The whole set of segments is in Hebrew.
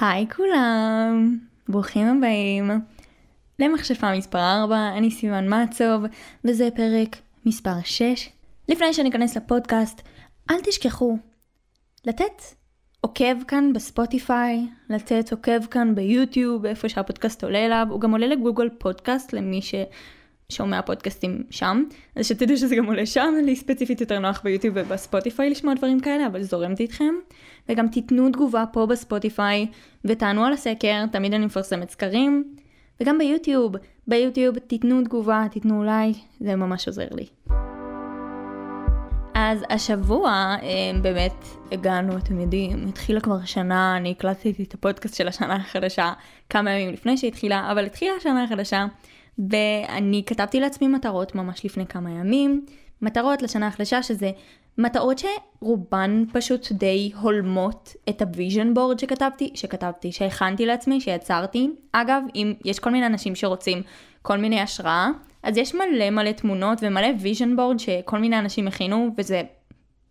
היי כולם, ברוכים הבאים למכשפה מספר 4, אני סיוון מעצוב, וזה פרק מספר 6. לפני שאני אכנס לפודקאסט, אל תשכחו לתת עוקב כאן בספוטיפיי, לתת עוקב כאן ביוטיוב, איפה שהפודקאסט עולה אליו, הוא גם עולה לגוגל פודקאסט למי ששומע פודקאסטים שם, אז שתדעו שזה גם עולה שם, לי ספציפית יותר נוח ביוטיוב ובספוטיפיי לשמוע דברים כאלה, אבל זורמתי איתכם. וגם תיתנו תגובה פה בספוטיפיי ותענו על הסקר, תמיד אני מפרסמת סקרים. וגם ביוטיוב, ביוטיוב תיתנו תגובה, תיתנו לייק, זה ממש עוזר לי. אז השבוע אה, באמת הגענו, אתם יודעים, התחילה כבר שנה, אני הקלטתי את הפודקאסט של השנה החדשה כמה ימים לפני שהתחילה, אבל התחילה השנה החדשה, ואני כתבתי לעצמי מטרות ממש לפני כמה ימים, מטרות לשנה החדשה שזה מטרות שרובן פשוט די הולמות את ה vision board שכתבתי, שכתבתי, שהכנתי לעצמי, שיצרתי. אגב, אם יש כל מיני אנשים שרוצים כל מיני השראה, אז יש מלא מלא תמונות ומלא vision board שכל מיני אנשים הכינו, וזה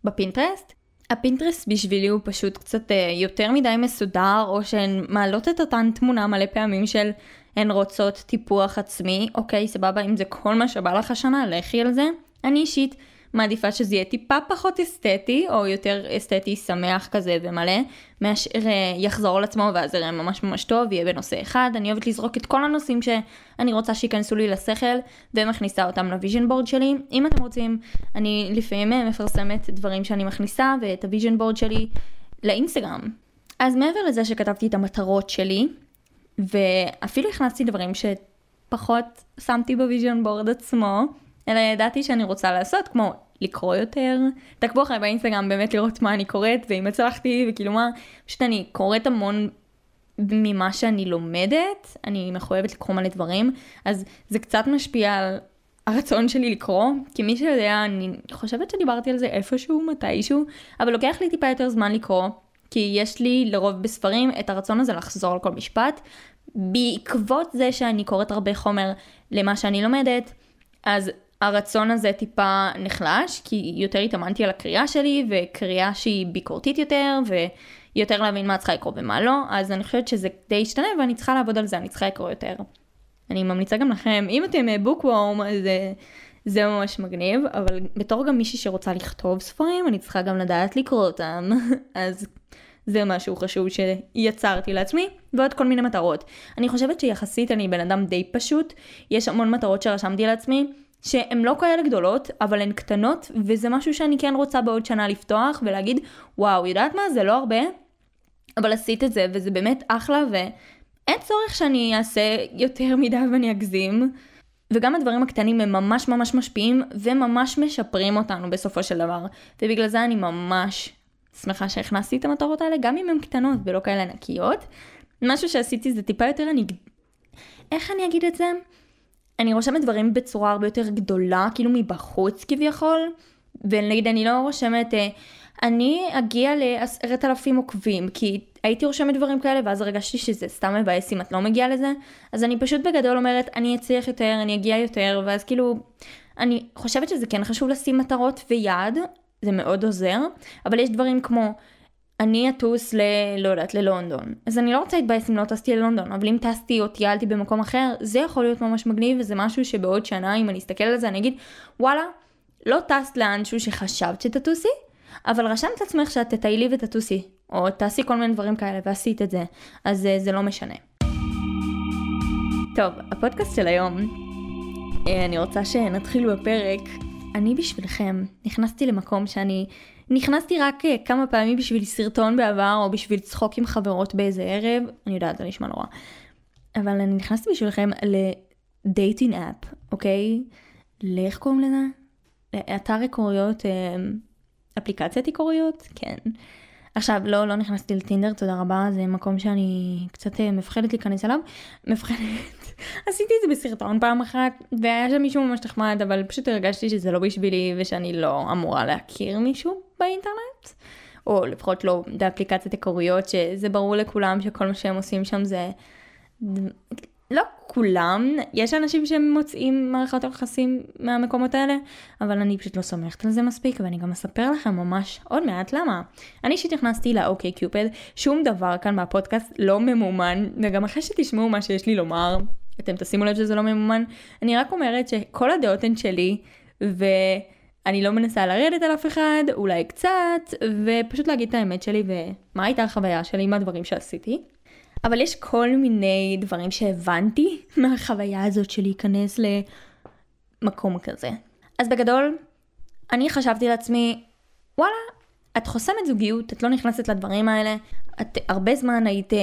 בפינטרסט. הפינטרסט בשבילי הוא פשוט קצת אה, יותר מדי מסודר, או שהן מעלות את אותן תמונה מלא פעמים של הן רוצות טיפוח עצמי, אוקיי, סבבה, אם זה כל מה שבא לך השנה, לכי על זה. אני אישית מעדיפה שזה יהיה טיפה פחות אסתטי, או יותר אסתטי שמח כזה ומלא, מאשר אה, יחזור על עצמו ואז יראה ממש ממש טוב, יהיה בנושא אחד. אני אוהבת לזרוק את כל הנושאים שאני רוצה שייכנסו לי לשכל, ומכניסה אותם ל vision board שלי. אם אתם רוצים, אני לפעמים אה, מפרסמת דברים שאני מכניסה, ואת ה vision board שלי לאינסטגרם. אז מעבר לזה שכתבתי את המטרות שלי, ואפילו הכנסתי דברים שפחות שמתי ב vision board עצמו, אלא ידעתי שאני רוצה לעשות, כמו לקרוא יותר. תעקבו אחריי באינסטגרם באמת לראות מה אני קוראת, ואם הצלחתי, וכאילו מה, פשוט אני קוראת המון ממה שאני לומדת, אני מחויבת לקרוא מלא דברים, אז זה קצת משפיע על הרצון שלי לקרוא, כי מי שיודע, אני חושבת שדיברתי על זה איפשהו, מתישהו, אבל לוקח לי טיפה יותר זמן לקרוא, כי יש לי לרוב בספרים את הרצון הזה לחזור על כל משפט. בעקבות זה שאני קוראת הרבה חומר למה שאני לומדת, אז הרצון הזה טיפה נחלש, כי יותר התאמנתי על הקריאה שלי, וקריאה שהיא ביקורתית יותר, ויותר להבין מה צריכה לקרוא ומה לא, אז אני חושבת שזה די ישתנה, ואני צריכה לעבוד על זה, אני צריכה לקרוא יותר. אני ממליצה גם לכם, אם אתם בוקוורם, אז זה ממש מגניב, אבל בתור גם מישהי שרוצה לכתוב ספרים, אני צריכה גם לדעת לקרוא אותם, אז זה משהו חשוב שיצרתי לעצמי, ועוד כל מיני מטרות. אני חושבת שיחסית אני בן אדם די פשוט, יש המון מטרות שרשמתי לעצמי, שהן לא כאלה גדולות, אבל הן קטנות, וזה משהו שאני כן רוצה בעוד שנה לפתוח ולהגיד, וואו, יודעת מה? זה לא הרבה, אבל עשית את זה, וזה באמת אחלה, ואין צורך שאני אעשה יותר מדי ואני אגזים. וגם הדברים הקטנים הם ממש ממש משפיעים, וממש משפרים אותנו בסופו של דבר. ובגלל זה אני ממש שמחה שהכנסתי את המטרות האלה, גם אם הן קטנות ולא כאלה ענקיות. משהו שעשיתי זה טיפה יותר אני... איך אני אגיד את זה? אני רושמת דברים בצורה הרבה יותר גדולה, כאילו מבחוץ כביכול, ונגיד אני לא רושמת, אה, אני אגיע לעשרת אלפים עוקבים, כי הייתי רושמת דברים כאלה ואז הרגשתי שזה סתם מבאס אם את לא מגיעה לזה, אז אני פשוט בגדול אומרת, אני אצליח יותר, אני אגיע יותר, ואז כאילו, אני חושבת שזה כן חשוב לשים מטרות ויעד, זה מאוד עוזר, אבל יש דברים כמו, אני אטוס ל... לא יודעת, ללונדון. אז אני לא רוצה להתבאס אם לא טסתי ללונדון, אבל אם טסתי או טיילתי במקום אחר, זה יכול להיות ממש מגניב, וזה משהו שבעוד שנה, אם אני אסתכל על זה, אני אגיד, וואלה, לא טסת לאנשהו שחשבת שתטוסי, אבל רשמת לעצמך שאת תטיילי ותטוסי, או תעשי כל מיני דברים כאלה, ועשית את זה, אז אה, זה לא משנה. טוב, הפודקאסט של היום, אה, אני רוצה שנתחיל בפרק. אני בשבילכם נכנסתי למקום שאני נכנסתי רק אה, כמה פעמים בשביל סרטון בעבר, או בשביל צחוק עם חברות באיזה ערב, אני יודעת, זה נשמע נורא. אבל אני נכנסתי בשבילכם לדייטינג אפ, אוקיי? לאיך קוראים לזה? לאתר היכרויות, אה, אפליקציית היכרויות? כן. עכשיו, לא, לא נכנסתי לטינדר, תודה רבה, זה מקום שאני קצת אה, מפחדת להיכנס אליו. מפחדת, עשיתי את זה בסרטון פעם אחת, והיה שם מישהו ממש נחמד, אבל פשוט הרגשתי שזה לא בשבילי, ושאני לא אמורה להכיר מישהו באינטרנט. או לפחות לא באפליקציית היכרויות, שזה ברור לכולם שכל מה שהם עושים שם זה... לא כולם, יש אנשים שמוצאים מערכות יחסים מהמקומות האלה, אבל אני פשוט לא סומכת על זה מספיק, ואני גם אספר לכם ממש עוד מעט למה. אני אישית נכנסתי לאוקיי קיופד, שום דבר כאן מהפודקאסט לא ממומן, וגם אחרי שתשמעו מה שיש לי לומר, אתם תשימו לב שזה לא ממומן, אני רק אומרת שכל הדעות הן שלי, ואני לא מנסה לרדת על אף אחד, אולי קצת, ופשוט להגיד את האמת שלי ומה הייתה החוויה שלי עם הדברים שעשיתי. אבל יש כל מיני דברים שהבנתי מהחוויה הזאת של להיכנס למקום כזה. אז בגדול, אני חשבתי לעצמי, וואלה, את חוסמת זוגיות, את לא נכנסת לדברים האלה, את הרבה זמן היית, אה,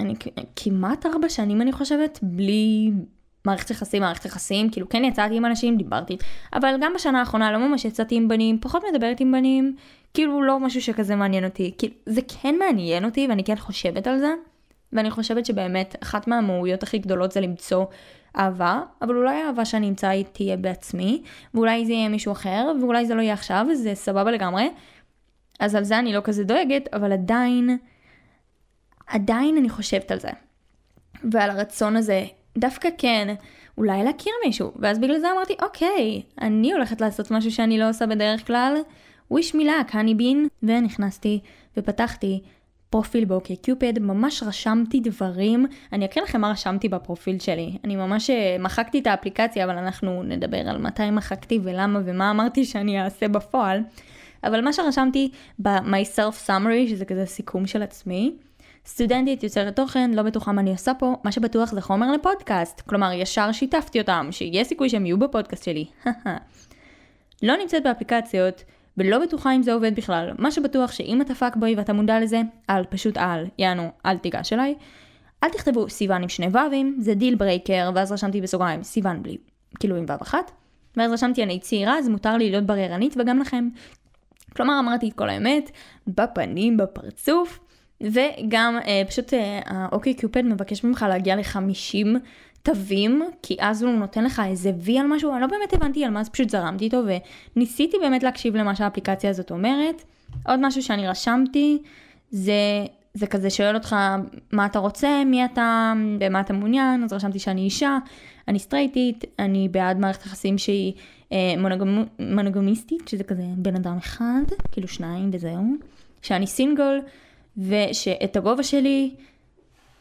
אני כמעט ארבע שנים אני חושבת, בלי מערכת יחסים, מערכת יחסים, כאילו כן יצאתי עם אנשים, דיברתי, אבל גם בשנה האחרונה לא ממש יצאתי עם בנים, פחות מדברת עם בנים, כאילו לא משהו שכזה מעניין אותי, כאילו זה כן מעניין אותי ואני כן חושבת על זה, ואני חושבת שבאמת אחת מהמהויות הכי גדולות זה למצוא אהבה, אבל אולי האהבה שאני אמצא היא תהיה בעצמי, ואולי זה יהיה מישהו אחר, ואולי זה לא יהיה עכשיו, וזה סבבה לגמרי. אז על זה אני לא כזה דואגת, אבל עדיין, עדיין אני חושבת על זה. ועל הרצון הזה, דווקא כן, אולי להכיר מישהו. ואז בגלל זה אמרתי, אוקיי, אני הולכת לעשות משהו שאני לא עושה בדרך כלל, wish me luck, honey bean, ונכנסתי ופתחתי פרופיל באוקיי קיופד, ממש רשמתי דברים, אני אקריא לכם מה רשמתי בפרופיל שלי. אני ממש אה, מחקתי את האפליקציה, אבל אנחנו נדבר על מתי מחקתי ולמה ומה אמרתי שאני אעשה בפועל. אבל מה שרשמתי ב-my self summary, שזה כזה סיכום של עצמי, סטודנטית יוצרת תוכן, לא בטוחה מה אני עושה פה, מה שבטוח זה חומר לפודקאסט. כלומר, ישר שיתפתי אותם, שיהיה סיכוי שהם יהיו בפודקאסט שלי. לא נמצאת באפליקציות, ולא בטוחה אם זה עובד בכלל. מה שבטוח שאם אתה fuck boy ואתה מודע לזה, אל, פשוט אל, יענו, אל תיגש אליי. אל תכתבו סיוון עם שני ו"ים, זה deal breaker, ואז רשמתי בסוגריים סיוון בלי, כאילו עם ו"ו אחת. ואז רשמתי אני צעירה, אז מותר לי להיות בררנית וגם לכם. כלומר אמרתי את כל האמת, בפנים, בפרצוף, וגם אה, פשוט אה, האוקיי קיופד מבקש ממך להגיע ל-50 תווים, כי אז הוא נותן לך איזה וי על משהו, אני לא באמת הבנתי על מה, אז פשוט זרמתי איתו וניסיתי באמת להקשיב למה שהאפליקציה הזאת אומרת. עוד משהו שאני רשמתי, זה, זה כזה שואל אותך מה אתה רוצה, מי אתה, במה אתה מעוניין, אז רשמתי שאני אישה, אני סטרייטית, אני בעד מערכת יחסים שהיא אה, מונוגמ, מונוגמיסטית, שזה כזה בן אדם אחד, כאילו שניים וזהו, שאני סינגל, ושאת הגובה שלי,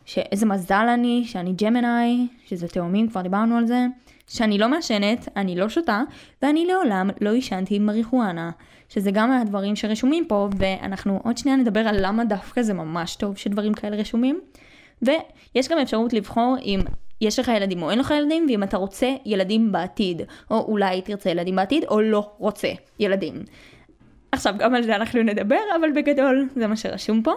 שאיזה מזל אני, שאני ג'מנאי, שזה תאומים, כבר דיברנו על זה, שאני לא מעשנת, אני לא שותה, ואני לעולם לא עישנתי מריחואנה, שזה גם מהדברים שרשומים פה, ואנחנו עוד שנייה נדבר על למה דווקא זה ממש טוב שדברים כאלה רשומים. ויש גם אפשרות לבחור אם יש לך ילדים או אין לך ילדים, ואם אתה רוצה ילדים בעתיד, או אולי תרצה ילדים בעתיד, או לא רוצה ילדים. עכשיו, גם על זה אנחנו נדבר, אבל בגדול זה מה שרשום פה.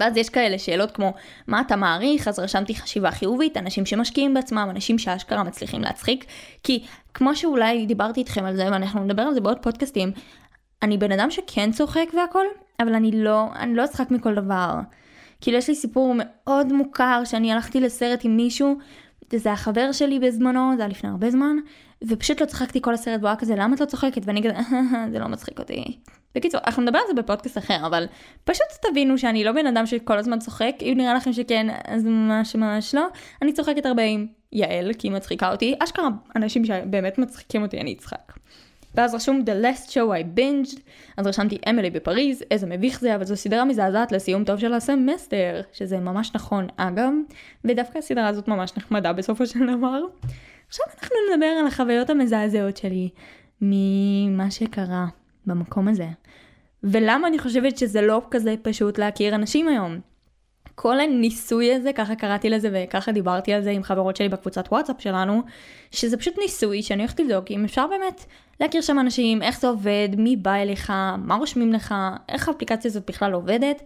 ואז יש כאלה שאלות כמו, מה אתה מעריך? אז רשמתי חשיבה חיובית, אנשים שמשקיעים בעצמם, אנשים שאשכרה מצליחים להצחיק. כי כמו שאולי דיברתי איתכם על זה, ואנחנו נדבר על זה בעוד פודקאסטים, אני בן אדם שכן צוחק והכל, אבל אני לא, אני לא אצחק מכל דבר. כאילו יש לי סיפור מאוד מוכר שאני הלכתי לסרט עם מישהו, וזה החבר שלי בזמנו, זה היה לפני הרבה זמן, ופשוט לא צחקתי כל הסרט והוא היה כזה למה את לא צוחקת ואני כזה זה לא מצחיק אותי. בקיצור אנחנו נדבר על זה בפודקאסט אחר אבל פשוט תבינו שאני לא בן אדם שכל הזמן צוחק אם נראה לכם שכן אז ממש ממש לא אני צוחקת הרבה עם יעל כי היא מצחיקה אותי אשכרה אנשים שבאמת מצחיקים אותי אני אצחק. ואז רשום The last show I binged, אז רשמתי אמילי בפריז, איזה מביך זה, אבל זו סדרה מזעזעת לסיום טוב של הסמסטר, שזה ממש נכון אגב, ודווקא הסדרה הזאת ממש נחמדה בסופו של דבר. עכשיו אנחנו נדבר על החוויות המזעזעות שלי ממה שקרה במקום הזה. ולמה אני חושבת שזה לא כזה פשוט להכיר אנשים היום. כל הניסוי הזה, ככה קראתי לזה וככה דיברתי על זה עם חברות שלי בקבוצת וואטסאפ שלנו, שזה פשוט ניסוי שאני הולכת לבדוק אם אפשר באמת להכיר שם אנשים, איך זה עובד, מי בא אליך, מה רושמים לך, איך האפליקציה הזאת בכלל עובדת,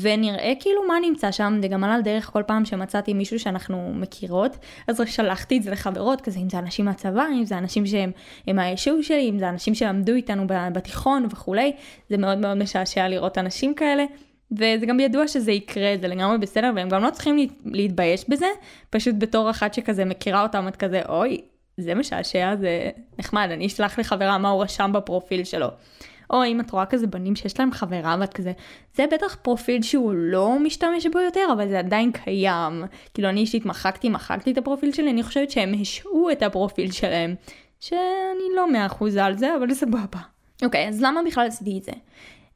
ונראה כאילו מה נמצא שם, וגם עלה על דרך כל פעם שמצאתי מישהו שאנחנו מכירות, אז שלחתי את זה לחברות, כזה אם זה אנשים מהצבא, אם זה אנשים שהם מהיישוב שלי, אם זה אנשים שלמדו איתנו בתיכון וכולי, זה מאוד מאוד משעשע לראות אנשים כאלה. וזה גם ידוע שזה יקרה, זה לגמרי בסדר, והם גם לא צריכים להתבייש בזה, פשוט בתור אחת שכזה מכירה אותם, את כזה, אוי, זה משעשע, זה נחמד, אני אשלח לחברה מה הוא רשם בפרופיל שלו. או אם את רואה כזה בנים שיש להם חברה ואת כזה, זה בטח פרופיל שהוא לא משתמש בו יותר, אבל זה עדיין קיים. כאילו אני אישית מחקתי, מחקתי את הפרופיל שלי, אני חושבת שהם השעו את הפרופיל שלהם. שאני לא מאה אחוז על זה, אבל סבבה. אוקיי, אז למה בכלל עשיתי את זה?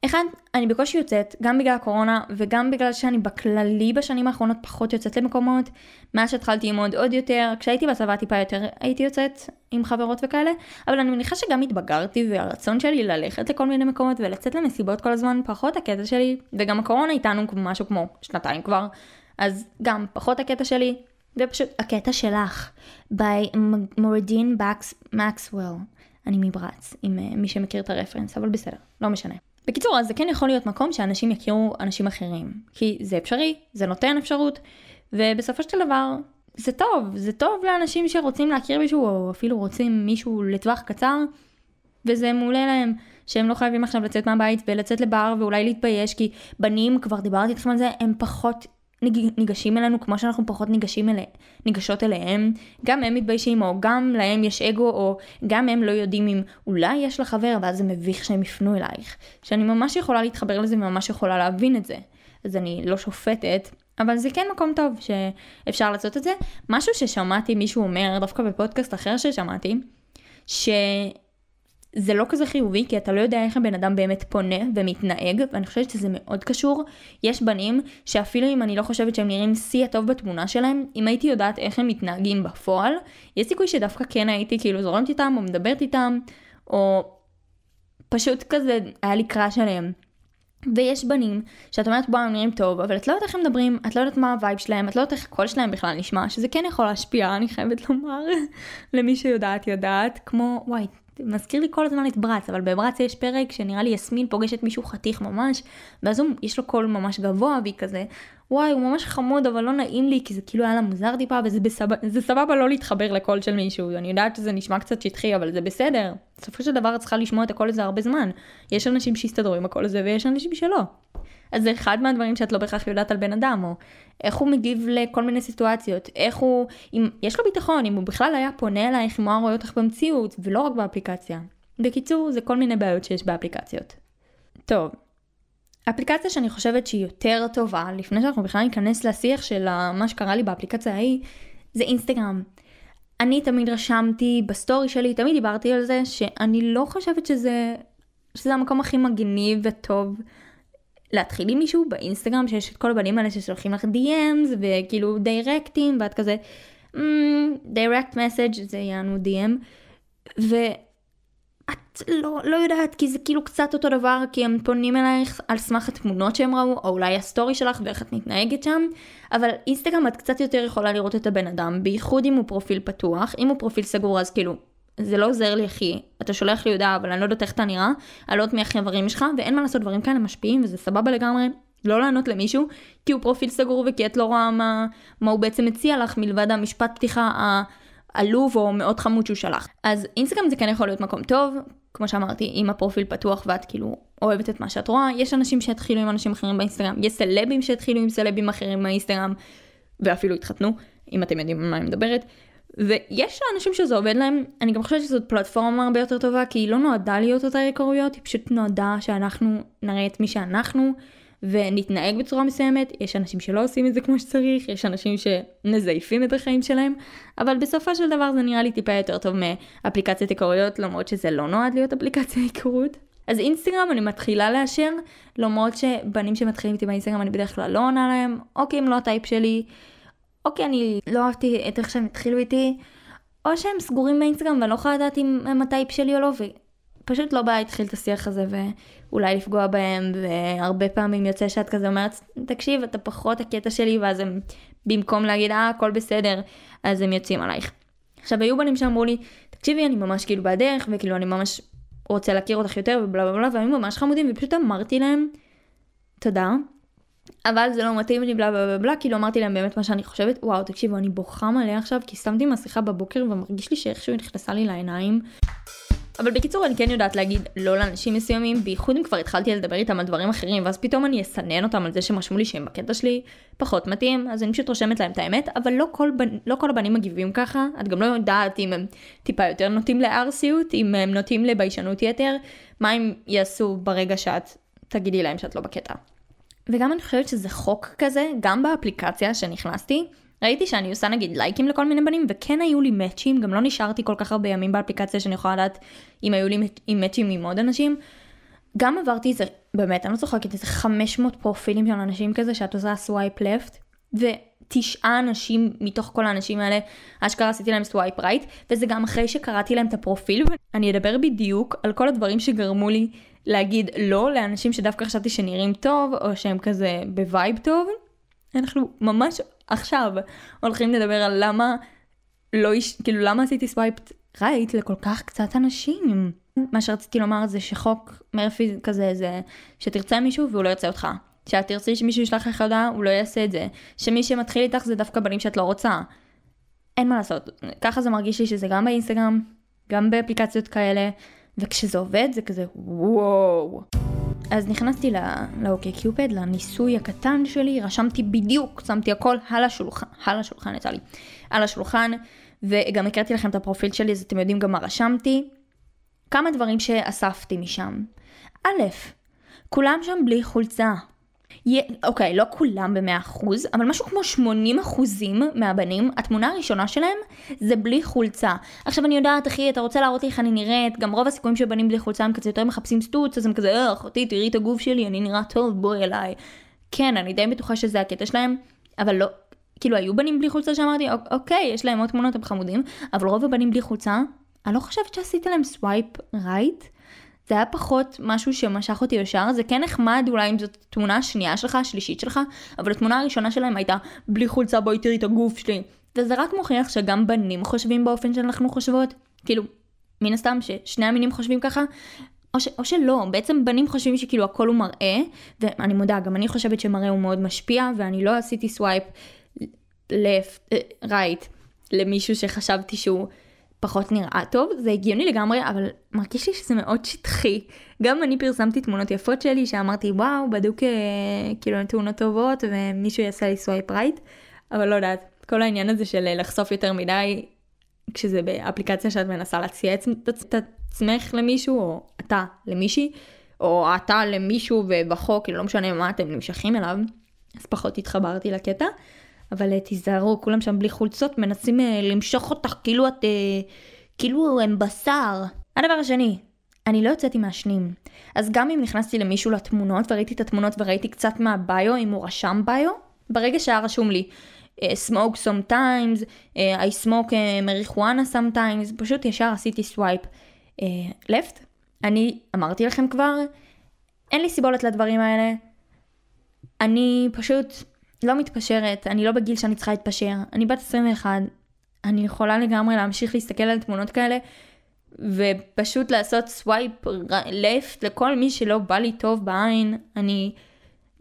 אחד, אני בקושי יוצאת, גם בגלל הקורונה וגם בגלל שאני בכללי בשנים האחרונות פחות יוצאת למקומות. מאז שהתחלתי ללמוד עוד יותר, כשהייתי בצבא טיפה יותר הייתי יוצאת עם חברות וכאלה, אבל אני מניחה שגם התבגרתי והרצון שלי ללכת לכל מיני מקומות ולצאת למסיבות כל הזמן פחות הקטע שלי, וגם הקורונה איתנו משהו כמו שנתיים כבר, אז גם פחות הקטע שלי, ופשוט הקטע שלך, by מורדין מקסוול. אני מברץ, עם uh, מי שמכיר את הרפרנס, אבל בסדר, לא משנה. בקיצור, אז זה כן יכול להיות מקום שאנשים יכירו אנשים אחרים. כי זה אפשרי, זה נותן אפשרות, ובסופו של דבר, זה טוב, זה טוב לאנשים שרוצים להכיר מישהו, או אפילו רוצים מישהו לטווח קצר, וזה מעולה להם, שהם לא חייבים עכשיו לצאת מהבית ולצאת לבר ואולי להתבייש, כי בנים, כבר דיברתי איתכם על זה, הם פחות ניגשים אלינו כמו שאנחנו פחות ניגשים אלי, ניגשות אליהם, גם הם מתביישים או גם להם יש אגו או גם הם לא יודעים אם אולי יש לך חבר ואז זה מביך שהם יפנו אלייך. שאני ממש יכולה להתחבר לזה וממש יכולה להבין את זה. אז אני לא שופטת, אבל זה כן מקום טוב שאפשר לעשות את זה. משהו ששמעתי מישהו אומר דווקא בפודקאסט אחר ששמעתי, ש... זה לא כזה חיובי, כי אתה לא יודע איך הבן אדם באמת פונה ומתנהג, ואני חושבת שזה מאוד קשור. יש בנים שאפילו אם אני לא חושבת שהם נראים שיא הטוב בתמונה שלהם, אם הייתי יודעת איך הם מתנהגים בפועל, יש סיכוי שדווקא כן הייתי כאילו זורמת איתם, או מדברת איתם, או פשוט כזה היה לי crush עליהם. ויש בנים שאת אומרת בוא הם נראים טוב אבל את לא יודעת איך הם מדברים את לא יודעת מה ה vibe שלהם את לא יודעת איך הקול שלהם בכלל נשמע שזה כן יכול להשפיע אני חייבת לומר למי שיודעת יודעת כמו וואי מזכיר לי כל הזמן את ברץ, אבל בברץ יש פרק שנראה לי יסמין פוגשת מישהו חתיך ממש, ואז הוא, יש לו קול ממש גבוה, והיא כזה, וואי, הוא ממש חמוד, אבל לא נעים לי, כי זה כאילו היה לה מוזר טיפה, וזה בסבבה, סבבה לא להתחבר לקול של מישהו, אני יודעת שזה נשמע קצת שטחי, אבל זה בסדר. בסופו של דבר את צריכה לשמוע את הקול הזה הרבה זמן. יש אנשים שיסתדרו עם הקול הזה, ויש אנשים שלא. אז זה אחד מהדברים שאת לא בהכרח יודעת על בן אדם, או איך הוא מגיב לכל מיני סיטואציות, איך הוא, אם יש לו ביטחון, אם הוא בכלל היה פונה אלייך, אם הוא היה רואה אותך במציאות, ולא רק באפליקציה. בקיצור, זה כל מיני בעיות שיש באפליקציות. טוב, אפליקציה שאני חושבת שהיא יותר טובה, לפני שאנחנו בכלל ניכנס לשיח של מה שקרה לי באפליקציה ההיא, זה אינסטגרם. אני תמיד רשמתי בסטורי שלי, תמיד דיברתי על זה, שאני לא חושבת שזה, שזה המקום הכי מגניב וטוב להתחיל עם מישהו באינסטגרם שיש את כל הבנים האלה ששולחים לך DMs וכאילו דיירקטים ואת כזה דיירקט אממ, message זה יענו DM ואת לא, לא יודעת כי זה כאילו קצת אותו דבר כי הם פונים אלייך על סמך התמונות שהם ראו או אולי הסטורי שלך ואיך את מתנהגת שם אבל אינסטגרם את קצת יותר יכולה לראות את הבן אדם בייחוד אם הוא פרופיל פתוח אם הוא פרופיל סגור אז כאילו זה לא עוזר לי אחי, אתה שולח לי הודעה אבל אני לא יודעת איך אתה נראה, אני לא יודעת מי החברים שלך ואין מה לעשות דברים כאלה משפיעים וזה סבבה לגמרי. לא לענות למישהו כי הוא פרופיל סגור וכי את לא רואה מה, מה הוא בעצם מציע לך מלבד המשפט פתיחה העלוב או מאוד חמוד שהוא שלח. אז אינסטגרם זה כן יכול להיות מקום טוב, כמו שאמרתי, אם הפרופיל פתוח ואת כאילו אוהבת את מה שאת רואה, יש אנשים שהתחילו עם אנשים אחרים באינסטגרם, יש סלבים שהתחילו עם סלבים אחרים באינסטגרם ואפילו התחתנו, אם אתם יודעים על מה אני מדברת. ויש אנשים שזה עובד להם, אני גם חושבת שזאת פלטפורמה הרבה יותר טובה, כי היא לא נועדה להיות אותה היכרויות, היא פשוט נועדה שאנחנו נראה את מי שאנחנו, ונתנהג בצורה מסוימת, יש אנשים שלא עושים את זה כמו שצריך, יש אנשים שמזייפים את החיים שלהם, אבל בסופו של דבר זה נראה לי טיפה יותר טוב מאפליקציית היכרויות, למרות שזה לא נועד להיות אפליקציית היכרות. אז אינסטגרם אני מתחילה לאשר, למרות שבנים שמתחילים איתי באינסטגרם אני בדרך כלל לא עונה להם, אוקיי אם לא הטייפ שלי, אוקיי, אני לא אהבתי את איך שהם התחילו איתי, או שהם סגורים באינסטגרם ואני לא יכולה לדעת אם הם הטייפ שלי או לא, ופשוט לא באה להתחיל את השיח הזה ואולי לפגוע בהם, והרבה פעמים יוצא שאת כזה אומרת, תקשיב, אתה פחות הקטע שלי, ואז הם, במקום להגיד, אה, הכל בסדר, אז הם יוצאים עלייך. עכשיו, היו בנים שאמרו לי, תקשיבי, אני ממש כאילו בדרך, וכאילו אני ממש רוצה להכיר אותך יותר, ובלה בלה בלה, והם ממש חמודים, ופשוט אמרתי להם, תודה, אבל זה לא מתאים לי בלה בלה בלה בלה, כאילו אמרתי להם באמת מה שאני חושבת, וואו תקשיבו אני בוכה מלא עכשיו כי שמתי מסכה בבוקר ומרגיש לי שאיכשהו נכנסה לי לעיניים. אבל בקיצור אני כן יודעת להגיד לא לאנשים מסוימים, בייחוד אם כבר התחלתי לדבר איתם על דברים אחרים, ואז פתאום אני אסנן אותם על זה שהם רשמו לי שהם בקטע שלי פחות מתאים, אז אני פשוט רושמת להם את האמת, אבל לא כל, בנ... לא כל הבנים מגיבים ככה, את גם לא יודעת אם הם טיפה יותר נוטים לארסיות, אם הם נוטים לביישנות יתר, מה הם יעשו ברגע שאת תגידי להם שאת לא בקטע. וגם אני חושבת שזה חוק כזה, גם באפליקציה שנכנסתי, ראיתי שאני עושה נגיד לייקים לכל מיני בנים, וכן היו לי מאצ'ים, גם לא נשארתי כל כך הרבה ימים באפליקציה שאני יכולה לדעת אם היו לי מאצ'ים עם עוד אנשים. גם עברתי איזה, באמת, אני לא צוחקת, איזה 500 פרופילים של אנשים כזה, שאת עושה swipe left, ותשעה אנשים מתוך כל האנשים האלה, אשכרה עשיתי להם swipe right, וזה גם אחרי שקראתי להם את הפרופיל, ואני אדבר בדיוק על כל הדברים שגרמו לי להגיד לא לאנשים שדווקא חשבתי שנראים טוב, או שהם כזה ב vibe טוב. אנחנו ממש עכשיו הולכים לדבר על למה לא, יש, כאילו למה עשיתי swipe right לכל כך קצת אנשים. מה שרציתי לומר זה שחוק מרפי כזה זה שתרצה מישהו והוא לא ירצה אותך. שאת תרצי שמישהו ישלח לך הודעה הוא לא יעשה את זה. שמי שמתחיל איתך זה דווקא בנים שאת לא רוצה. אין מה לעשות. ככה זה מרגיש לי שזה גם באינסטגרם, גם באפליקציות כאלה, וכשזה עובד זה כזה וואו. אז נכנסתי לאוקיי קיופד, לניסוי הקטן שלי, רשמתי בדיוק, שמתי הכל על השולחן, על השולחן יצא לי, על השולחן, וגם הכרתי לכם את הפרופיל שלי, אז אתם יודעים גם מה רשמתי. כמה דברים שאספתי משם. א', כולם שם בלי חולצה. אוקיי, לא כולם במאה אחוז, אבל משהו כמו 80 אחוזים מהבנים, התמונה הראשונה שלהם זה בלי חולצה. עכשיו אני יודעת, אחי, אתה רוצה להראות לי איך אני נראית, גם רוב הסיכויים שבנים בלי חולצה הם כזה יותר מחפשים סטוץ, אז הם כזה, אה, אחותי, תראי את הגוף שלי, אני נראה טוב, בואי אליי. כן, אני די בטוחה שזה הקטע שלהם, אבל לא, כאילו היו בנים בלי חולצה שאמרתי, אוקיי, יש להם עוד תמונות, הם חמודים, אבל רוב הבנים בלי חולצה, אני לא חושבת שעשיתי להם swipe right. Right? זה היה פחות משהו שמשך אותי ישר, זה כן נחמד אולי אם זאת תמונה השנייה שלך, השלישית שלך, אבל התמונה הראשונה שלהם הייתה בלי חולצה בואי תראי את הגוף שלי. וזה רק מוכיח שגם בנים חושבים באופן שאנחנו חושבות, כאילו, מן הסתם ששני המינים חושבים ככה, או, ש, או שלא, בעצם בנים חושבים שכאילו הכל הוא מראה, ואני מודה, גם אני חושבת שמראה הוא מאוד משפיע, ואני לא עשיתי swipe left, right, למישהו שחשבתי שהוא פחות נראה טוב, זה הגיוני לגמרי, אבל מרגיש לי שזה מאוד שטחי. גם אני פרסמתי תמונות יפות שלי, שאמרתי וואו, בדוק אה, כאילו תמונות טובות, ומישהו יעשה לי swipe right, אבל לא יודעת, כל העניין הזה של לחשוף יותר מדי, כשזה באפליקציה שאת מנסה להציע את עצמך למישהו, או אתה למישהי, או אתה למישהו ובחוק, לא משנה מה אתם נמשכים אליו, אז פחות התחברתי לקטע. אבל אה, תיזהרו, כולם שם בלי חולצות מנסים אה, למשוך אותך כאילו את, אה, כאילו הם בשר. הדבר השני, אני לא יוצאת עם מעשנים. אז גם אם נכנסתי למישהו לתמונות וראיתי את התמונות וראיתי קצת מה bio, אם הוא רשם bio, ברגע שהיה רשום לי smoke sometimes, I smoke marijuana sometimes, פשוט ישר עשיתי swipe left. אני אמרתי לכם כבר, אין לי סיבולת לדברים האלה. אני פשוט לא מתפשרת, אני לא בגיל שאני צריכה להתפשר, אני בת 21, אני יכולה לגמרי להמשיך להסתכל על תמונות כאלה ופשוט לעשות swipe left לכל מי שלא בא לי טוב בעין. אני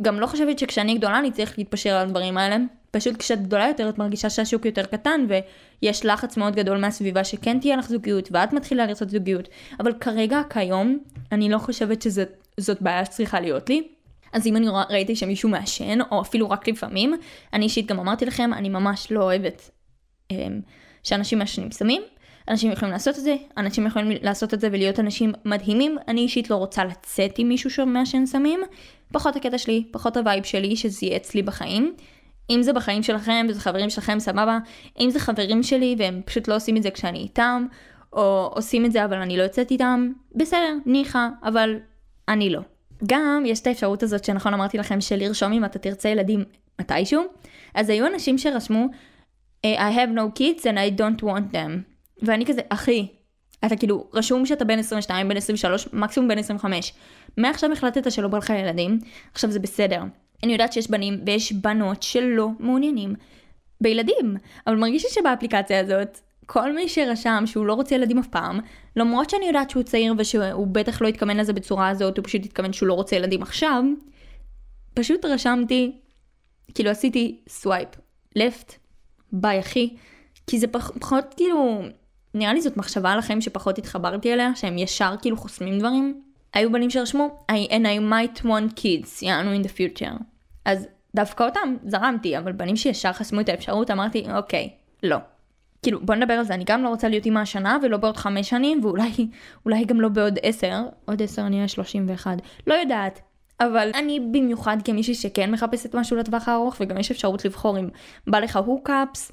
גם לא חושבת שכשאני גדולה אני צריך להתפשר על הדברים האלה. פשוט כשאת גדולה יותר את מרגישה שהשוק יותר קטן ויש לחץ מאוד גדול מהסביבה שכן תהיה לך זוגיות ואת מתחילה לרצות זוגיות. אבל כרגע, כיום, אני לא חושבת שזאת בעיה שצריכה להיות לי. אז אם אני ראיתי שמישהו מעשן, או אפילו רק לפעמים, אני אישית גם אמרתי לכם, אני ממש לא אוהבת אמ, שאנשים מעשנים סמים. אנשים יכולים לעשות את זה, אנשים יכולים לעשות את זה ולהיות אנשים מדהימים. אני אישית לא רוצה לצאת עם מישהו שמעשן סמים. פחות הקטע שלי, פחות ה vibe שלי, שזה יהיה אצלי בחיים. אם זה בחיים שלכם וזה חברים שלכם, סבבה. אם זה חברים שלי והם פשוט לא עושים את זה כשאני איתם, או עושים את זה אבל אני לא יוצאת איתם, בסדר, ניחא, אבל אני לא. גם יש את האפשרות הזאת שנכון אמרתי לכם של לרשום אם אתה תרצה ילדים מתישהו, אז היו אנשים שרשמו I have no kids and I don't want them. ואני כזה, אחי, אתה כאילו רשום שאתה בן 22, בן 23, מקסימום בן 25. מעכשיו החלטת שלא בא לך ילדים, עכשיו זה בסדר. אני יודעת שיש בנים ויש בנות שלא מעוניינים בילדים, אבל מרגיש לי שבאפליקציה הזאת כל מי שרשם שהוא לא רוצה ילדים אף פעם, למרות שאני יודעת שהוא צעיר ושהוא בטח לא התכוון לזה בצורה הזאת, הוא פשוט התכוון שהוא לא רוצה ילדים עכשיו, פשוט רשמתי, כאילו עשיתי swipe, left, ביי אחי, כי זה פחות כאילו נראה לי זאת מחשבה על החיים שפחות התחברתי אליה, שהם ישר כאילו חוסמים דברים. היו בנים שרשמו, I, and I might want kids, יענו in the future. אז דווקא אותם זרמתי, אבל בנים שישר חסמו את האפשרות, אמרתי, אוקיי, לא. כאילו, בוא נדבר על זה, אני גם לא רוצה להיות אימא השנה, ולא בעוד חמש שנים, ואולי גם לא בעוד עשר, עוד עשר אני אהיה שלושים ואחד, לא יודעת. אבל אני במיוחד כמישהי שכן מחפשת משהו לטווח הארוך, וגם יש אפשרות לבחור אם בא לך הוקאפס,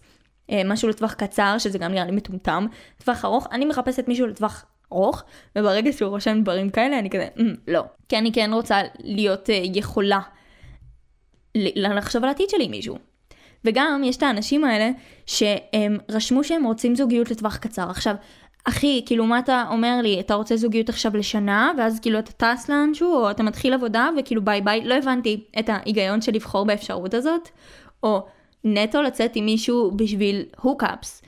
אה, משהו לטווח קצר, שזה גם נראה לי מטומטם, טווח ארוך, אני מחפשת מישהו לטווח ארוך, וברגע שהוא רושם דברים כאלה, אני כזה, mm, לא. כי אני כן רוצה להיות uh, יכולה לחשוב על העתיד שלי עם מישהו. וגם יש את האנשים האלה שהם רשמו שהם רוצים זוגיות לטווח קצר. עכשיו, אחי, כאילו מה אתה אומר לי, אתה רוצה זוגיות עכשיו לשנה, ואז כאילו אתה טס לאנשהו, או אתה מתחיל עבודה, וכאילו ביי ביי, לא הבנתי את ההיגיון של לבחור באפשרות הזאת, או נטו לצאת עם מישהו בשביל הוקאפס.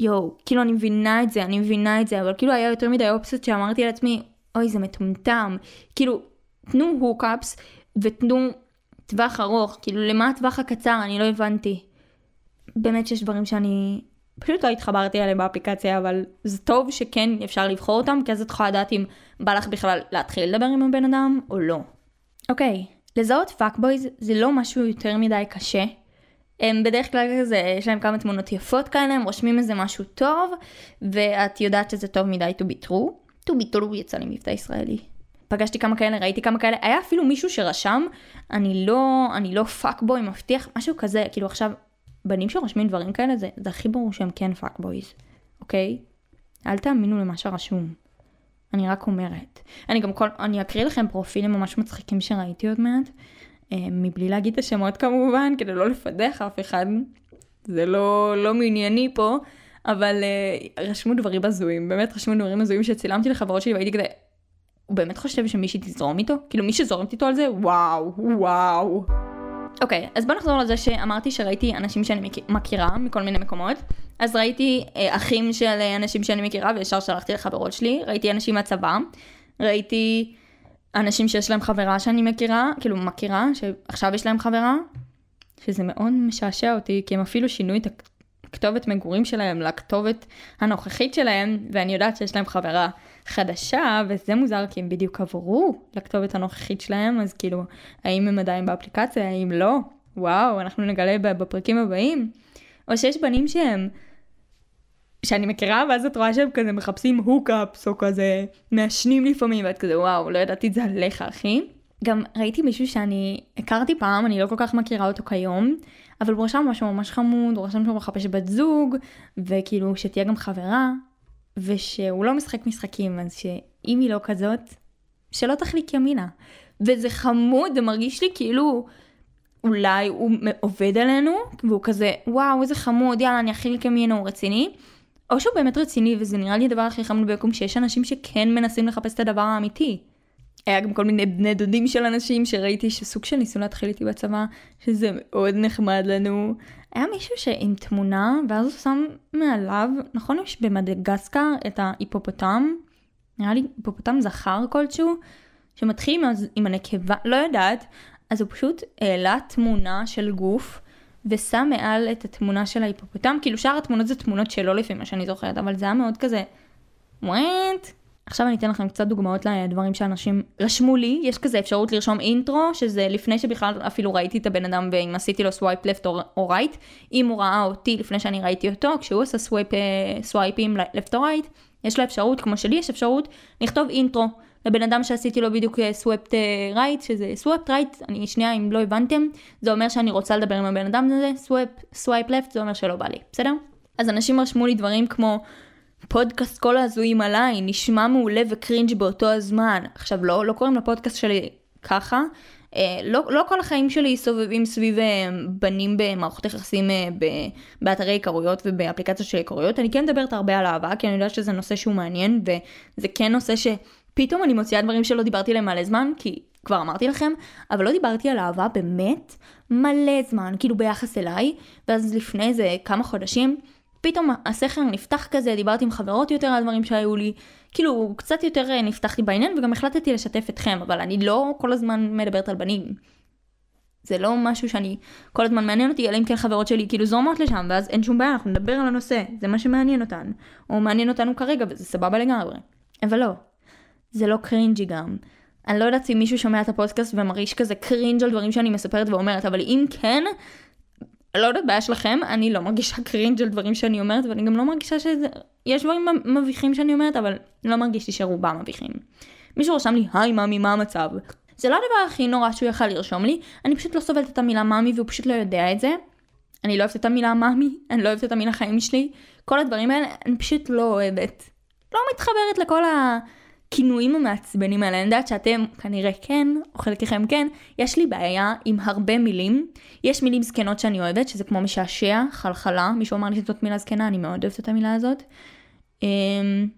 יואו, כאילו אני מבינה את זה, אני מבינה את זה, אבל כאילו היה יותר מדי אופציות שאמרתי לעצמי, אוי זה מטומטם. כאילו, תנו הוקאפס ותנו טווח ארוך, כאילו למה הטווח הקצר, אני לא הבנתי. באמת שיש דברים שאני פשוט לא התחברתי אליהם באפליקציה, אבל זה טוב שכן אפשר לבחור אותם, כי אז את יכולה לדעת אם בא לך בכלל להתחיל לדבר עם הבן אדם או לא. אוקיי, לזהות fuckboys זה לא משהו יותר מדי קשה. הם בדרך כלל כזה, יש להם כמה תמונות יפות כאלה, הם רושמים איזה משהו טוב, ואת יודעת שזה טוב מדי to be true. to be true יצא לי מבטא ישראלי. פגשתי כמה כאלה, ראיתי כמה כאלה, היה אפילו מישהו שרשם, אני לא, אני לא fuckboy מבטיח, משהו כזה, כאילו עכשיו, בנים שרושמים דברים כאלה, זה, זה הכי ברור שהם כן fuckboys, אוקיי? אל תאמינו למה שרשום. אני רק אומרת. אני גם כל, אני אקריא לכם פרופילים ממש מצחיקים שראיתי עוד מעט. אה, מבלי להגיד את השמות כמובן, כדי לא לפדח אף אחד, זה לא, לא מענייני פה, אבל uh, רשמו דברים הזויים, באמת רשמו דברים הזויים שצילמתי לחברות שלי והייתי כזה, הוא באמת חושב שמישהי תזרום איתו? כאילו מי שזורמת איתו על זה? וואו, וואו. אוקיי, okay, אז בוא נחזור לזה שאמרתי שראיתי אנשים שאני מכירה מכל מיני מקומות. אז ראיתי אה, אחים של אנשים שאני מכירה וישר שלחתי לחברות שלי, ראיתי אנשים מהצבא, ראיתי אנשים שיש להם חברה שאני מכירה, כאילו מכירה, שעכשיו יש להם חברה, שזה מאוד משעשע אותי, כי הם אפילו שינו את הכתובת מגורים שלהם לכתובת הנוכחית שלהם, ואני יודעת שיש להם חברה חדשה, וזה מוזר כי הם בדיוק עברו לכתובת הנוכחית שלהם, אז כאילו, האם הם עדיין באפליקציה, האם לא? וואו, אנחנו נגלה בפרקים הבאים. או שיש בנים שהם שאני מכירה, ואז את רואה שהם כזה מחפשים הוקאפס, או כזה מעשנים לפעמים, ואת כזה, וואו, לא ידעתי את זה עליך, אחי. גם ראיתי מישהו שאני הכרתי פעם, אני לא כל כך מכירה אותו כיום, אבל הוא רשם משהו ממש חמוד, הוא רשם שהוא מחפש בת זוג, וכאילו שתהיה גם חברה, ושהוא לא משחק משחקים, אז שאם היא לא כזאת, שלא תחליק ימינה. וזה חמוד, זה מרגיש לי כאילו אולי הוא עובד עלינו, והוא כזה, וואו, איזה חמוד, יאללה, אני אחליק ימינה, הוא רציני. או שהוא באמת רציני, וזה נראה לי הדבר הכי חמוד ביקום, שיש אנשים שכן מנסים לחפש את הדבר האמיתי. היה גם כל מיני בני דודים של אנשים שראיתי שסוג של ניסו להתחיל איתי בצבא, שזה מאוד נחמד לנו. היה מישהו שעם תמונה, ואז הוא שם מעליו, נכון יש במדגסקר את ההיפופוטם, נראה לי היפופוטם זכר כלשהו, שמתחיל עם, עם הנקבה, לא יודעת, אז הוא פשוט העלה תמונה של גוף ושם מעל את התמונה של ההיפופוטם, כאילו שאר התמונות זה תמונות שלו לפי מה שאני זוכרת, אבל זה היה מאוד כזה, what? עכשיו אני אתן לכם קצת דוגמאות לדברים שאנשים רשמו לי, יש כזה אפשרות לרשום intro, שזה לפני שבכלל אפילו ראיתי את הבן אדם ואם עשיתי לו swipe left או right, אם הוא ראה אותי לפני שאני ראיתי אותו, כשהוא עשה swipe, swipe ים left או right, יש לו אפשרות, כמו שלי יש אפשרות, לכתוב intro. לבן אדם שעשיתי לו בדיוק swipe אה, right, שזה swipe right, אני שנייה אם לא הבנתם, זה אומר שאני רוצה לדבר עם הבן אדם הזה, swipe, left, זה אומר שלא בא לי, בסדר? אז אנשים רשמו לי דברים כמו פודקאסט כל ההזויים עליי, נשמע מעולה ו cringe באותו הזמן. עכשיו לא, לא קוראים לפודקאסט שלי ככה, אה, לא, לא כל החיים שלי סובבים סביב אה, בנים במערכות יחסים אה, באתרי היכרויות ובאפליקציות של היכרויות. אני כן מדברת הרבה על אהבה, כי אני יודעת שזה נושא שהוא מעניין, וזה כן נושא ש... פתאום אני מוציאה דברים שלא דיברתי עליהם מלא זמן, כי כבר אמרתי לכם, אבל לא דיברתי על אהבה באמת מלא זמן, כאילו ביחס אליי, ואז לפני איזה כמה חודשים, פתאום הסכר נפתח כזה, דיברתי עם חברות יותר על דברים שהיו לי, כאילו קצת יותר אה, נפתחתי בעניין, וגם החלטתי לשתף אתכם, אבל אני לא כל הזמן מדברת על בנים. זה לא משהו שאני כל הזמן מעניין אותי, אלא אם כן חברות שלי כאילו זורמות לשם, ואז אין שום בעיה, אנחנו נדבר על הנושא, זה מה שמעניין אותנו, או מעניין אותנו כרגע, וזה סבבה לגמרי. אבל לא, זה לא cringy גם. אני לא יודעת אם מישהו שומע את הפודקאסט ומרגיש כזה cringe על דברים שאני מספרת ואומרת, אבל אם כן, לא יודעת, בעיה שלכם, אני לא מרגישה cringe על דברים שאני אומרת, ואני גם לא מרגישה שזה... יש דברים מביכים שאני אומרת, אבל לא מרגיש לי שרובם מביכים. מישהו רשם לי, היי מאמי, מה המצב? זה לא הדבר הכי נורא שהוא יכל לרשום לי, אני פשוט לא סובלת את המילה מאמי והוא פשוט לא יודע את זה. אני לא אוהבת את המילה מאמי, אני לא אוהבת את המילה חיים שלי, כל הדברים האלה, אני פשוט לא אוהבת. לא מתחברת לכל הכינויים המעצבנים האלה, אני יודעת שאתם כנראה כן, או חלקכם כן, יש לי בעיה עם הרבה מילים. יש מילים זקנות שאני אוהבת, שזה כמו משעשע, חלחלה, מישהו אמר לי שזאת מילה זקנה, אני מאוד אוהבת את המילה הזאת. אמ,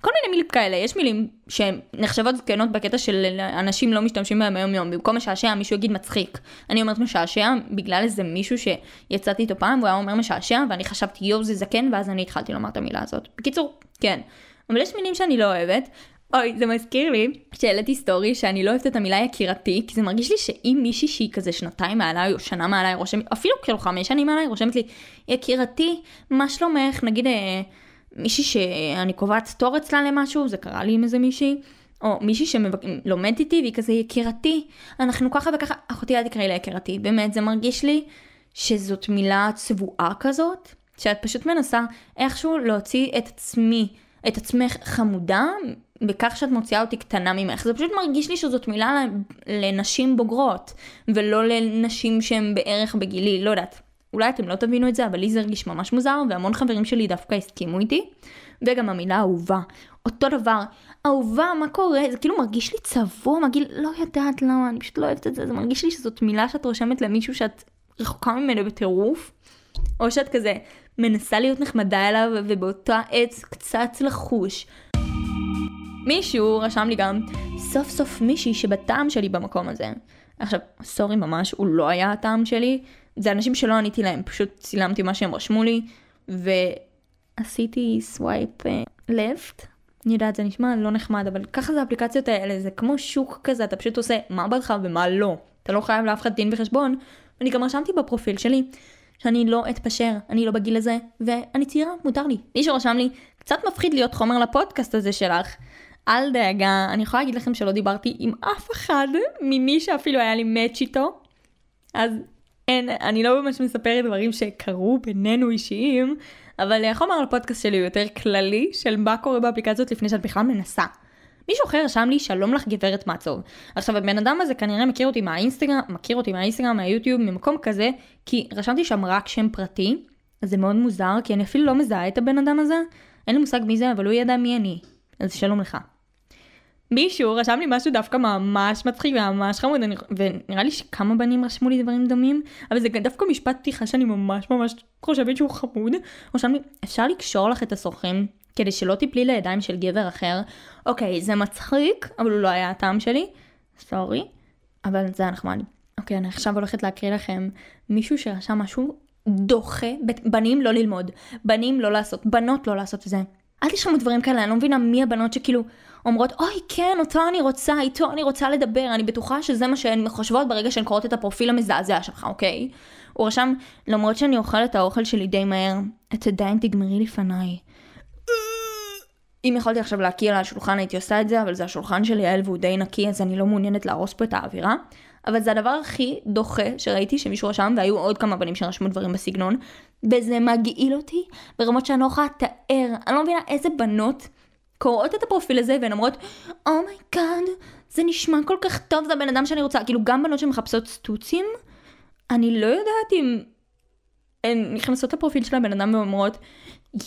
כל מיני מילים כאלה, יש מילים שהן נחשבות זקנות בקטע של אנשים לא משתמשים בהם היום יום, במקום משעשע מישהו יגיד מצחיק. אני אומרת משעשע בגלל איזה מישהו שיצאתי איתו פעם והוא היה אומר משעשע ואני חשבתי יואו זה זקן ואז אני התחלתי לומר את המילה הזאת. בקיצור, כן. אבל יש מילים שאני לא אוהבת. אוי, זה מזכיר לי שהעליתי סטורי שאני לא אוהבת את המילה יקירתי, כי זה מרגיש לי שאם מישהי שהיא כזה שנתיים מעליי או שנה מעליי רושמת, אפילו כאילו חמש שנים מעליי רושמת לי, יקירתי, מה שלומך? נגיד... אה, מישהי שאני קובעת תור אצלה למשהו, זה קרה לי עם איזה מישהי, או מישהי שלומדת איתי והיא כזה יקירתי, אנחנו ככה וככה, אחותי אל תקראי לה יקירתי, באמת זה מרגיש לי שזאת מילה צבועה כזאת, שאת פשוט מנסה איכשהו להוציא את עצמי, את עצמך חמודה, בכך שאת מוציאה אותי קטנה ממך. זה פשוט מרגיש לי שזאת מילה לנשים בוגרות, ולא לנשים שהן בערך בגילי, לא יודעת. אולי אתם לא תבינו את זה, אבל לי זה הרגיש ממש מוזר, והמון חברים שלי דווקא הסכימו איתי. וגם המילה אהובה. אותו דבר, אהובה, מה קורה? זה כאילו מרגיש לי צבוע, מגיל, לא יודעת למה, אני פשוט לא אוהבת את זה, זה מרגיש לי שזאת מילה שאת רושמת למישהו שאת רחוקה ממנו בטירוף, או שאת כזה מנסה להיות נחמדה אליו, ובאותה עת קצת לחוש. מישהו רשם לי גם, סוף סוף מישהי שבטעם שלי במקום הזה. עכשיו, sorry ממש, הוא לא היה הטעם שלי, זה אנשים שלא עניתי להם, פשוט צילמתי מה שהם רשמו לי, ועשיתי swipe left. אני יודעת, זה נשמע לא נחמד, אבל ככה זה האפליקציות האלה, זה כמו שוק כזה, אתה פשוט עושה מה בא ומה לא. אתה לא חייב לאף אחד דין וחשבון. ואני גם רשמתי בפרופיל שלי שאני לא אתפשר, אני לא בגיל הזה, ואני צעירה, מותר לי. מישהו רשם לי, קצת מפחיד להיות חומר לפודקאסט הזה שלך. אל דאגה, אני יכולה להגיד לכם שלא דיברתי עם אף אחד ממי שאפילו היה לי מאץ' איתו. אז אין, אני לא ממש מספרת דברים שקרו בינינו אישיים, אבל החומר על הפודקאסט שלי הוא יותר כללי של מה קורה באפליקציות לפני שאת בכלל מנסה. מישהו אחר רשם לי שלום לך גברת מעצוב. עכשיו הבן אדם הזה כנראה מכיר אותי מהאינסטגרם, מכיר אותי מהאינסטגרם, מהיוטיוב, ממקום כזה, כי רשמתי שם רק שם פרטי, אז זה מאוד מוזר, כי אני אפילו לא מזהה את הבן אדם הזה, אין לי מושג מי זה, אבל הוא ידע מי אני. אז שלום לך. מישהו רשם לי משהו דווקא ממש מצחיק וממש חמוד, ונראה לי שכמה בנים רשמו לי דברים דומים, אבל זה דווקא משפט פתיחה שאני ממש ממש חושבת שהוא חמוד. רשם לי, אפשר לקשור לך את הסוכרים כדי שלא תיפלי לידיים של גבר אחר. אוקיי, זה מצחיק, אבל הוא לא היה הטעם שלי, סורי, אבל זה היה נחמד. אוקיי, אני עכשיו הולכת להקריא לכם מישהו שרשם משהו דוחה, בנים לא ללמוד, בנים לא לעשות, בנות לא לעשות את זה. אל תשמעו דברים כאלה, אני לא מבינה מי הבנות שכאילו אומרות, אוי כן, אותו אני רוצה, איתו אני רוצה לדבר, אני בטוחה שזה מה שהן חושבות ברגע שהן קוראות את הפרופיל המזעזע שלך, אוקיי? הוא רשם, למרות שאני אוכל את האוכל שלי די מהר, את עדיין תגמרי לפניי. אם יכולתי עכשיו להקיא על השולחן הייתי עושה את זה, אבל זה השולחן של יעל והוא די נקי, אז אני לא מעוניינת להרוס פה את האווירה. אבל זה הדבר הכי דוחה שראיתי שמישהו רשם, והיו עוד כמה בנים שרשמו דברים בסגנון, וזה מגעיל אותי ברמות שאני לא יכולה לתאר. אני לא מבינה איזה בנות קוראות את הפרופיל הזה והן אומרות, oh my God, זה נשמע כל כך טוב, זה הבן אדם שאני רוצה. כאילו גם בנות שמחפשות סטוצים, אני לא יודעת אם הן נכנסות לפרופיל של הבן אדם ואומרות,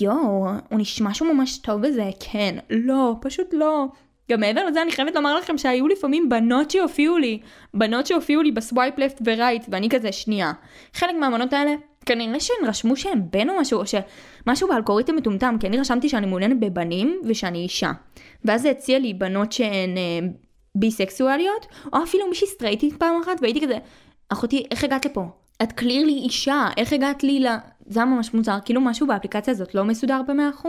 יואו, הוא נשמע שהוא ממש טוב בזה, כן, לא, פשוט לא. גם מעבר לזה אני חייבת לומר לכם שהיו לפעמים בנות שהופיעו לי, בנות שהופיעו לי בסווייפ לפט ורייט, ואני כזה שנייה. חלק מהבנות האלה, כנראה שהן רשמו שהן בן או משהו, או שמשהו באלגוריתם מטומטם, כי אני רשמתי שאני מעוניינת בבנים ושאני אישה. ואז זה הציע לי בנות שהן אה, ביסקסואליות, או אפילו מישהי סטרייטית פעם אחת, והייתי כזה, אחותי, איך הגעת לפה? את קלירלי אישה, איך הגעת לי ל... זה היה ממש מוזר, כאילו משהו באפליקציה הזאת לא מסודר ב-100%.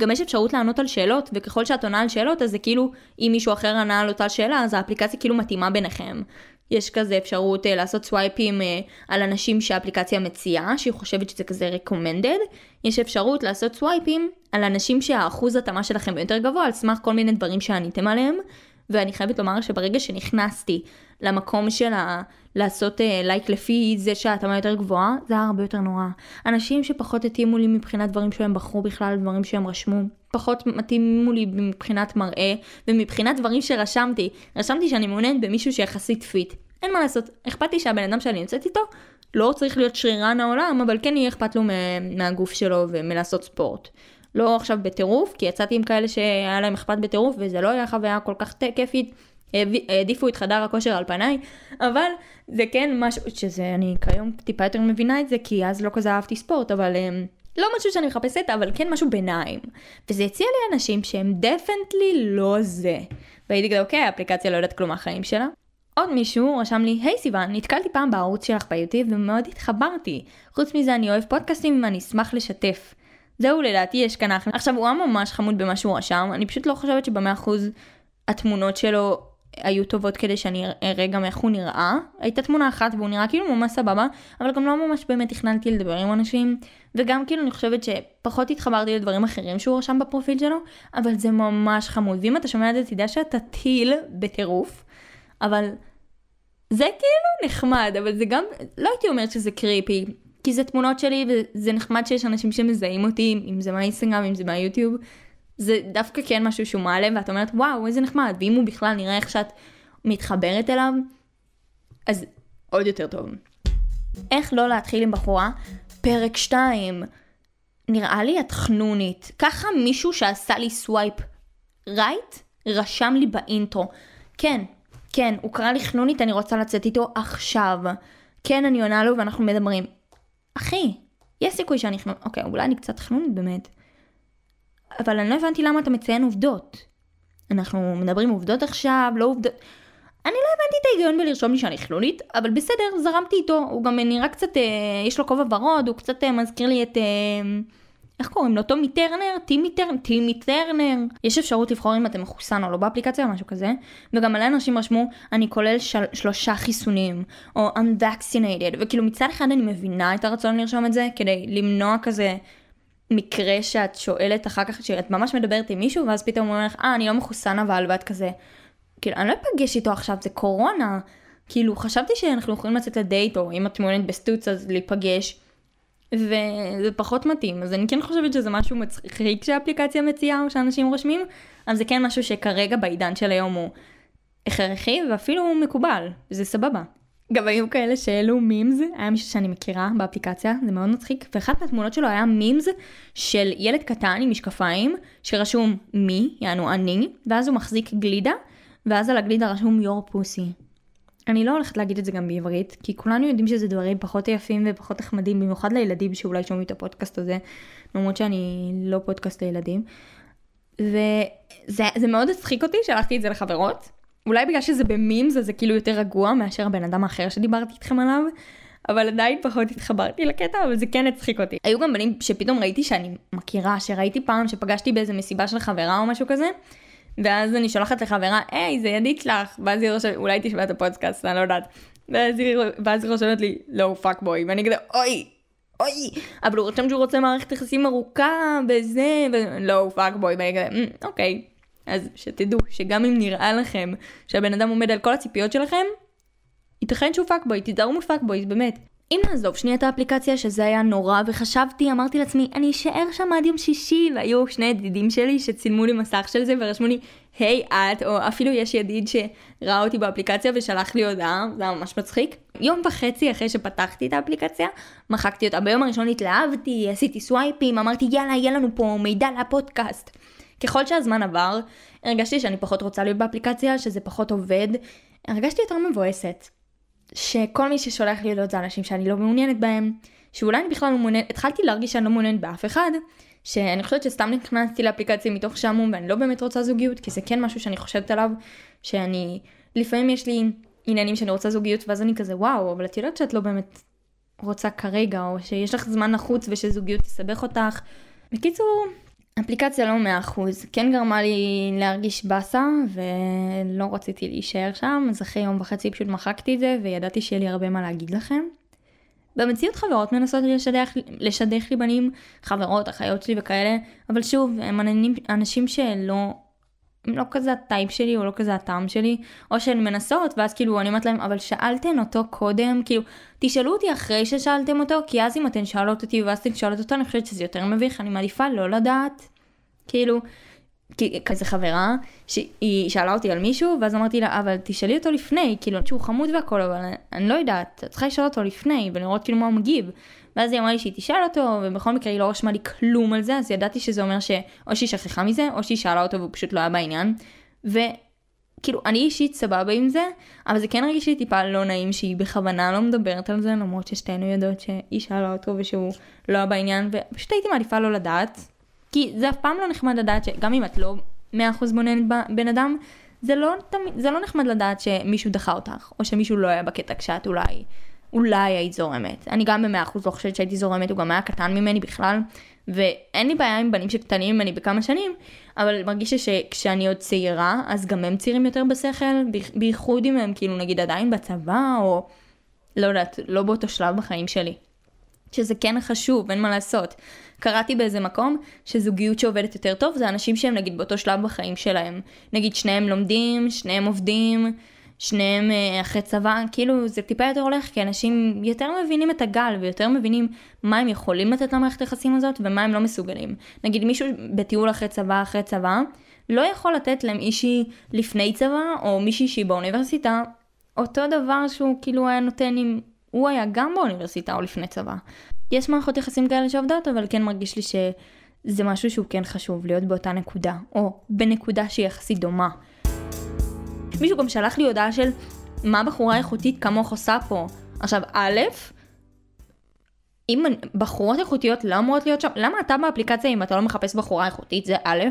גם יש אפשרות לענות על שאלות, וככל שאת עונה על שאלות, אז זה כאילו, אם מישהו אחר ענה על אותה שאלה, אז האפליקציה כאילו מתאימה ביניכם. יש כזה אפשרות אה, לעשות סווייפים אה, על אנשים שהאפליקציה מציעה, שהיא חושבת שזה כזה recommended. יש אפשרות לעשות סווייפים על אנשים שהאחוז התאמה שלכם יותר גבוה על סמך כל מיני דברים שעניתם עליהם. ואני חייבת לומר שברגע שנכנסתי למקום של ה... לעשות לייק uh, לפי זה שההתאמה יותר גבוהה, זה היה הרבה יותר נורא. אנשים שפחות התאימו לי מבחינת דברים שהם בחרו בכלל, דברים שהם רשמו, פחות מתאימו לי מבחינת מראה, ומבחינת דברים שרשמתי. רשמתי שאני מעוניינת במישהו שיחסית פיט. אין מה לעשות, אכפת לי שהבן אדם שאני נמצאת איתו לא צריך להיות שרירן העולם, אבל כן יהיה אכפת לו מהגוף שלו ומלעשות ספורט. לא עכשיו בטירוף, כי יצאתי עם כאלה שהיה להם אכפת בטירוף, וזה לא היה חוויה כל כך כיפית. העדיפו את חדר הכושר על פניי, אבל זה כן משהו שזה, אני כיום טיפה יותר מבינה את זה, כי אז לא כזה אהבתי ספורט, אבל אמ, לא משהו שאני מחפשת, אבל כן משהו ביניים. וזה הציע לי אנשים שהם definitely לא זה. והייתי כזה, אוקיי, האפליקציה לא יודעת כלום מהחיים שלה. עוד מישהו רשם לי, היי סיוון, נתקלתי פעם בערוץ שלך ביוטיוב ומאוד התחברתי. חוץ מזה אני אוהב פודקאסטים ואני אשמח לשתף. זהו לדעתי יש כאן אחלה. עכשיו הוא היה ממש חמוד במה שהוא רשם, אני פשוט לא חושבת שבמאה אחוז התמונות שלו היו טובות כדי שאני אראה גם איך הוא נראה. הייתה תמונה אחת והוא נראה כאילו ממש סבבה, אבל גם לא ממש באמת תכננתי לדבר עם אנשים, וגם כאילו אני חושבת שפחות התחברתי לדברים אחרים שהוא רשם בפרופיל שלו, אבל זה ממש חמוד. ואם אתה שומע את זה תדע שאתה טיל בטירוף, אבל זה כאילו נחמד, אבל זה גם, לא הייתי אומרת שזה קריפי, כי זה תמונות שלי וזה נחמד שיש אנשים שמזהים אותי, אם זה מהאינסטגרם, אם זה מהיוטיוב. זה דווקא כן משהו שהוא מעלה ואת אומרת וואו איזה נחמד ואם הוא בכלל נראה איך שאת מתחברת אליו אז עוד יותר טוב. איך לא להתחיל עם בחורה? פרק 2. נראה לי את חנונית. ככה מישהו שעשה לי swipe right רשם לי ב intro. כן, כן, הוא קרא לי חנונית, אני רוצה לצאת איתו עכשיו. כן, אני עונה לו ואנחנו מדברים. אחי, יש סיכוי שאני חנונית. אוקיי, אולי אני קצת חנונית באמת. אבל אני לא הבנתי למה אתה מציין עובדות. אנחנו מדברים עובדות עכשיו, לא עובדות... אני לא הבנתי את ההיגיון בלרשום לי שאני חילונית, אבל בסדר, זרמתי איתו, הוא גם נראה קצת, אה, יש לו כובע ורוד, הוא קצת אה, מזכיר לי את... אה, איך קוראים לו? טומי טרנר? טימי טרנר? טימי טרנר? יש אפשרות לבחור אם אתם מחוסן או לא באפליקציה או משהו כזה, וגם מלא אנשים רשמו, אני כולל של... שלושה חיסונים, או I'm vaccinated, וכאילו מצד אחד אני מבינה את הרצון לרשום את זה, כדי למנוע כזה מקרה שאת שואלת אחר כך, שאת ממש מדברת עם מישהו, ואז פתאום הוא אומר לך, אה, אני לא מחוסן אבל, ואת כזה, כאילו, אני לא אפגש איתו עכשיו, זה קורונה. כאילו, חשבתי שאנחנו יכולים לצאת לדייט, או אם את מעוניינת בסטוץ, אז להיפגש. וזה פחות מתאים, אז אני כן חושבת שזה משהו מצחיק שהאפליקציה מציעה, או שאנשים רושמים, אבל זה כן משהו שכרגע בעידן של היום הוא הכרחי, ואפילו מקובל, זה סבבה. גם היו כאלה שהעלו מימס, היה מישהו שאני מכירה באפליקציה, זה מאוד מצחיק, ואחת מהתמונות שלו היה מימס של ילד קטן עם משקפיים, שרשום מי, יענו אני, ואז הוא מחזיק גלידה, ואז על הגלידה רשום יור פוסי. אני לא הולכת להגיד את זה גם בעברית, כי כולנו יודעים שזה דברים פחות יפים ופחות נחמדים, במיוחד לילדים שאולי שומעים את הפודקאסט הזה, למרות שאני לא פודקאסט לילדים. וזה מאוד הצחיק אותי, שלחתי את זה לחברות, אולי בגלל שזה ב memes אז זה כאילו יותר רגוע מאשר הבן אדם האחר שדיברתי איתכם עליו, אבל עדיין פחות התחברתי לקטע, אבל זה כן הצחיק אותי. היו גם בנים שפתאום ראיתי שאני מכירה, שראיתי פעם שפגשתי באיזה מסיבה של חברה או משהו כזה, ואז אני שולחת לחברה, היי, זה ידיד שלך, ואז היא רושמת, אולי תשמע את הפודקאסט, אני לא יודעת. ואז היא, ואז היא רושמת לי, לא, fuck boy, ואני כזה, אוי, אוי, אבל הוא רושם שהוא רוצה מערכת יחסים ארוכה, וזה, ולא, fuck boy, ואני כזה, אמ, אוקיי. אז שתדעו שגם אם נראה לכם שהבן אדם עומד על כל הציפיות שלכם, ייתכן שהוא פאקבוי, תיזהרו מפאקבוי, באמת. אם נעזוב שנייה את האפליקציה שזה היה נורא וחשבתי, אמרתי לעצמי, אני אשאר שם עד יום שישי, והיו שני ידידים שלי שצילמו לי מסך של זה ורשמו לי, היי hey, את, או אפילו יש ידיד שראה אותי באפליקציה ושלח לי הודעה, זה היה ממש מצחיק. יום וחצי אחרי שפתחתי את האפליקציה, מחקתי אותה. ביום הראשון התלהבתי, עשיתי סווייפים, אמרתי יאללה, יהיה לנו פה מידע לפודקאסט. ככל שהזמן עבר, הרגשתי שאני פחות רוצה להיות באפליקציה, שזה פחות עובד. הרגשתי יותר מבואסת. שכל מי ששולח לי הודעות זה אנשים שאני לא מעוניינת בהם, שאולי אני בכלל לא מעוניינת, התחלתי להרגיש שאני לא מעוניינת באף אחד, שאני חושבת שסתם נכנסתי לאפליקציה מתוך שעמום ואני לא באמת רוצה זוגיות, כי זה כן משהו שאני חושבת עליו, שאני, לפעמים יש לי עניינים שאני רוצה זוגיות ואז אני כזה וואו, אבל את יודעת שאת לא באמת רוצה כרגע, או שיש לך זמן נחוץ ושזוגיות תסבך אותך. בקיצור, אפליקציה לא 100%, כן גרמה לי להרגיש באסה ולא רציתי להישאר שם, אז אחרי יום וחצי פשוט מחקתי את זה וידעתי שיהיה לי הרבה מה להגיד לכם. במציאות חברות מנסות לשדך, לשדך לי בנים, חברות, אחיות שלי וכאלה, אבל שוב, הם אנשים שלא לא כזה הטייפ שלי או לא כזה הטעם שלי, או שהן מנסות ואז כאילו אני אומרת להם אבל שאלתן אותו קודם, כאילו תשאלו אותי אחרי ששאלתם אותו, כי אז אם אתן שואלות אותי ואז אתן שואלות אותו אני חושבת שזה יותר מביך, אני מעדיפה לא לדעת, כאילו, כי כזה חברה, שהיא שאלה אותי על מישהו ואז אמרתי לה אבל תשאלי אותו לפני, כאילו שהוא חמוד והכל אבל אני לא יודעת, את צריכה לשאול אותו לפני ולראות כאילו מה הוא מגיב. ואז היא אמרה לי שהיא תשאל אותו, ובכל מקרה היא לא רשמה לי כלום על זה, אז ידעתי שזה אומר שאו שהיא שכחה מזה, או שהיא שאלה אותו והוא פשוט לא היה בעניין. וכאילו, אני אישית סבבה עם זה, אבל זה כן הרגיש לי טיפה לא נעים שהיא בכוונה לא מדברת על זה, למרות ששתינו יודעות שהיא שאלה אותו ושהוא לא היה בעניין, ופשוט הייתי מעדיפה לא לדעת. כי זה אף פעם לא נחמד לדעת שגם אם את לא 100% בוננת בן אדם, זה לא, זה לא נחמד לדעת שמישהו דחה אותך, או שמישהו לא היה בקטע כשאת אולי אולי היית זורמת. אני גם במאה אחוז לא חושבת שהייתי זורמת, הוא גם היה קטן ממני בכלל, ואין לי בעיה עם בנים שקטנים ממני בכמה שנים, אבל מרגיש שכשאני עוד צעירה, אז גם הם צעירים יותר בשכל, בייחוד אם הם כאילו נגיד עדיין בצבא, או לא יודעת, לא באותו שלב בחיים שלי. שזה כן חשוב, אין מה לעשות. קראתי באיזה מקום שזוגיות שעובדת יותר טוב זה אנשים שהם נגיד באותו שלב בחיים שלהם. נגיד שניהם לומדים, שניהם עובדים, שניהם אה, אחרי צבא, כאילו זה טיפה יותר הולך, כי אנשים יותר מבינים את הגל ויותר מבינים מה הם יכולים לתת למערכת היחסים הזאת ומה הם לא מסוגלים. נגיד מישהו בטיול אחרי צבא אחרי צבא, לא יכול לתת למישהי לפני צבא, או מישהי שהיא באוניברסיטה, אותו דבר שהוא כאילו היה נותן אם הוא היה גם באוניברסיטה או לפני צבא. יש מערכות יחסים כאלה שעובדות, אבל כן מרגיש לי שזה משהו שהוא כן חשוב, להיות באותה נקודה, או בנקודה שהיא יחסית דומה. מישהו גם שלח לי הודעה של מה בחורה איכותית כמוך עושה פה. עכשיו, א', אם בחורות איכותיות לא אמורות להיות שם, למה אתה באפליקציה אם אתה לא מחפש בחורה איכותית, זה א',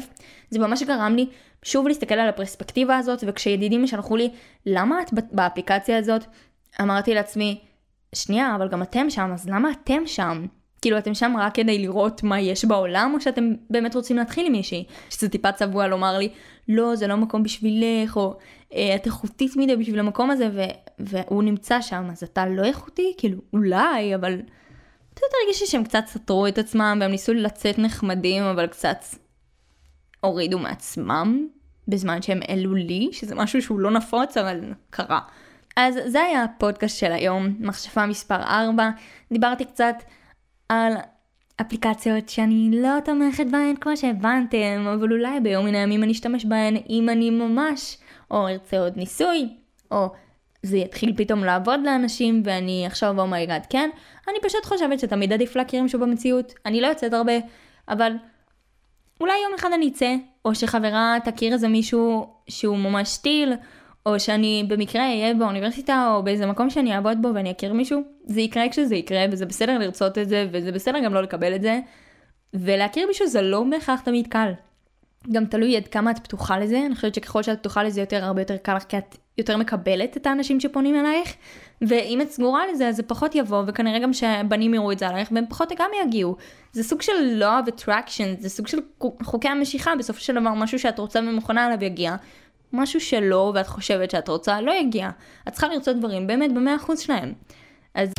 זה ממש גרם לי שוב להסתכל על הפרספקטיבה הזאת, וכשידידים שלחו לי, למה את באפליקציה הזאת? אמרתי לעצמי, שנייה, אבל גם אתם שם, אז למה אתם שם? כאילו אתם שם רק כדי לראות מה יש בעולם, או שאתם באמת רוצים להתחיל עם מישהי? שזה טיפה צבוע לומר לי, לא, זה לא מקום בשבילך, או את איכותית מדי בשביל המקום הזה, ו- והוא נמצא שם, אז אתה לא איכותי? כאילו, אולי, אבל... אתה יודע, הרגישי שהם קצת סתרו את עצמם, והם ניסו לצאת נחמדים, אבל קצת הורידו מעצמם, בזמן שהם העלו לי, שזה משהו שהוא לא נפוץ, אבל קרה. אז זה היה הפודקאסט של היום, מחשבה מספר 4. דיברתי קצת על אפליקציות שאני לא תומכת בהן כמו שהבנתם, אבל אולי ביום מן הימים אני אשתמש בהן אם אני ממש או ארצה עוד ניסוי, או זה יתחיל פתאום לעבוד לאנשים ואני אחשוב oh my God כן, אני פשוט חושבת שתמיד עדיף להכיר מישהו במציאות, אני לא יוצאת הרבה, אבל אולי יום אחד אני אצא, או שחברה תכיר איזה מישהו שהוא ממש סטיל, או שאני במקרה אהיה באוניברסיטה או באיזה מקום שאני אעבוד בו ואני אכיר מישהו, זה יקרה כשזה יקרה וזה בסדר לרצות את זה וזה בסדר גם לא לקבל את זה. ולהכיר מישהו זה לא בהכרח תמיד קל. גם תלוי עד כמה את פתוחה לזה, אני חושבת שככל שאת פתוחה לזה יותר הרבה יותר קל לך כי את יותר מקבלת את האנשים שפונים אלייך, ואם את סגורה לזה אז זה פחות יבוא, וכנראה גם שבנים יראו את זה עלייך והם פחות גם יגיעו. זה סוג של law of attraction, זה סוג של חוקי המשיכה, בסופו של דבר משהו שאת רוצה ומוכנה עליו יגיע, משהו שלא ואת חושבת שאת רוצה לא יגיע. את צריכה לרצות דברים באמת במאה אחוז שלהם. אז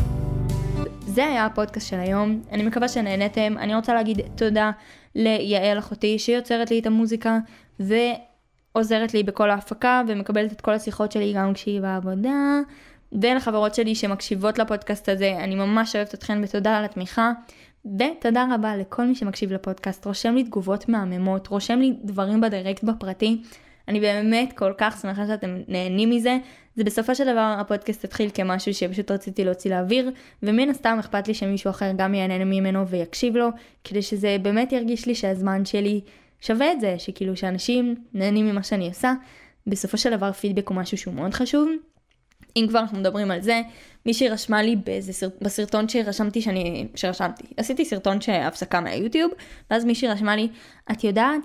זה היה הפודקאסט של היום, אני מקווה שנהנתם, אני רוצה להגיד תודה ליעל אחותי שיוצרת לי את המוזיקה ועוזרת לי בכל ההפקה ומקבלת את כל השיחות שלי גם כשהיא בעבודה ולחברות שלי שמקשיבות לפודקאסט הזה, אני ממש אוהבת אתכן ותודה על התמיכה. ותודה רבה לכל מי שמקשיב לפודקאסט, רושם לי תגובות מהממות, רושם לי דברים בדירקט בפרטי. אני באמת כל כך שמחה שאתם נהנים מזה. זה בסופו של דבר הפודקאסט התחיל כמשהו שפשוט רציתי להוציא לאוויר, ומן הסתם אכפת לי שמישהו אחר גם ייהנה ממנו ויקשיב לו, כדי שזה באמת ירגיש לי שהזמן שלי שווה את זה, שכאילו שאנשים נהנים ממה שאני עושה. בסופו של דבר פידבק הוא משהו שהוא מאוד חשוב. אם כבר אנחנו מדברים על זה, מישהי רשמה לי באיזה סרט, בסרטון שרשמתי שאני, שרשמתי, עשיתי סרטון שהפסקה מהיוטיוב, ואז מישהי רשמה לי, את יודעת,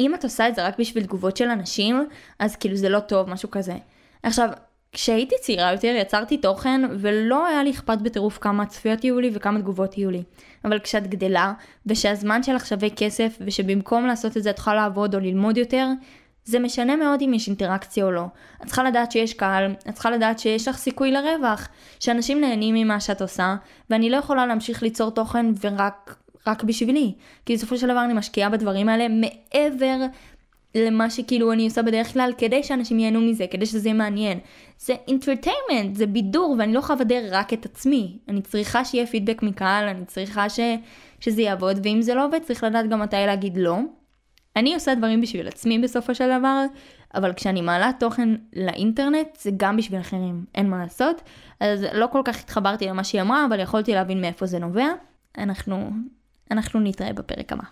אם את עושה את זה רק בשביל תגובות של אנשים, אז כאילו זה לא טוב, משהו כזה. עכשיו, כשהייתי צעירה יותר יצרתי תוכן ולא היה לי אכפת בטירוף כמה צפיות יהיו לי וכמה תגובות יהיו לי. אבל כשאת גדלה ושהזמן שלך שווה כסף ושבמקום לעשות את זה את יכולה לעבוד או ללמוד יותר, זה משנה מאוד אם יש אינטראקציה או לא. את צריכה לדעת שיש קהל, את צריכה לדעת שיש לך סיכוי לרווח, שאנשים נהנים ממה שאת עושה, ואני לא יכולה להמשיך ליצור תוכן ורק רק בשבילי. כי בסופו של דבר אני משקיעה בדברים האלה מעבר למה שכאילו אני עושה בדרך כלל, כדי שאנשים ייהנו מזה, כדי שזה יהיה מעניין. זה אינטרטיימנט, זה בידור, ואני לא יכולה לבדר רק את עצמי. אני צריכה שיהיה פידבק מקהל, אני צריכה ש... שזה יעבוד, ואם זה לא עובד, צריך לדעת גם מתי להגיד לא. אני עושה דברים בשביל עצמי בסופו של דבר, אבל כשאני מעלה תוכן לאינטרנט זה גם בשביל אחרים, אין מה לעשות. אז לא כל כך התחברתי למה שהיא אמרה, אבל יכולתי להבין מאיפה זה נובע. אנחנו, אנחנו נתראה בפרק הבא.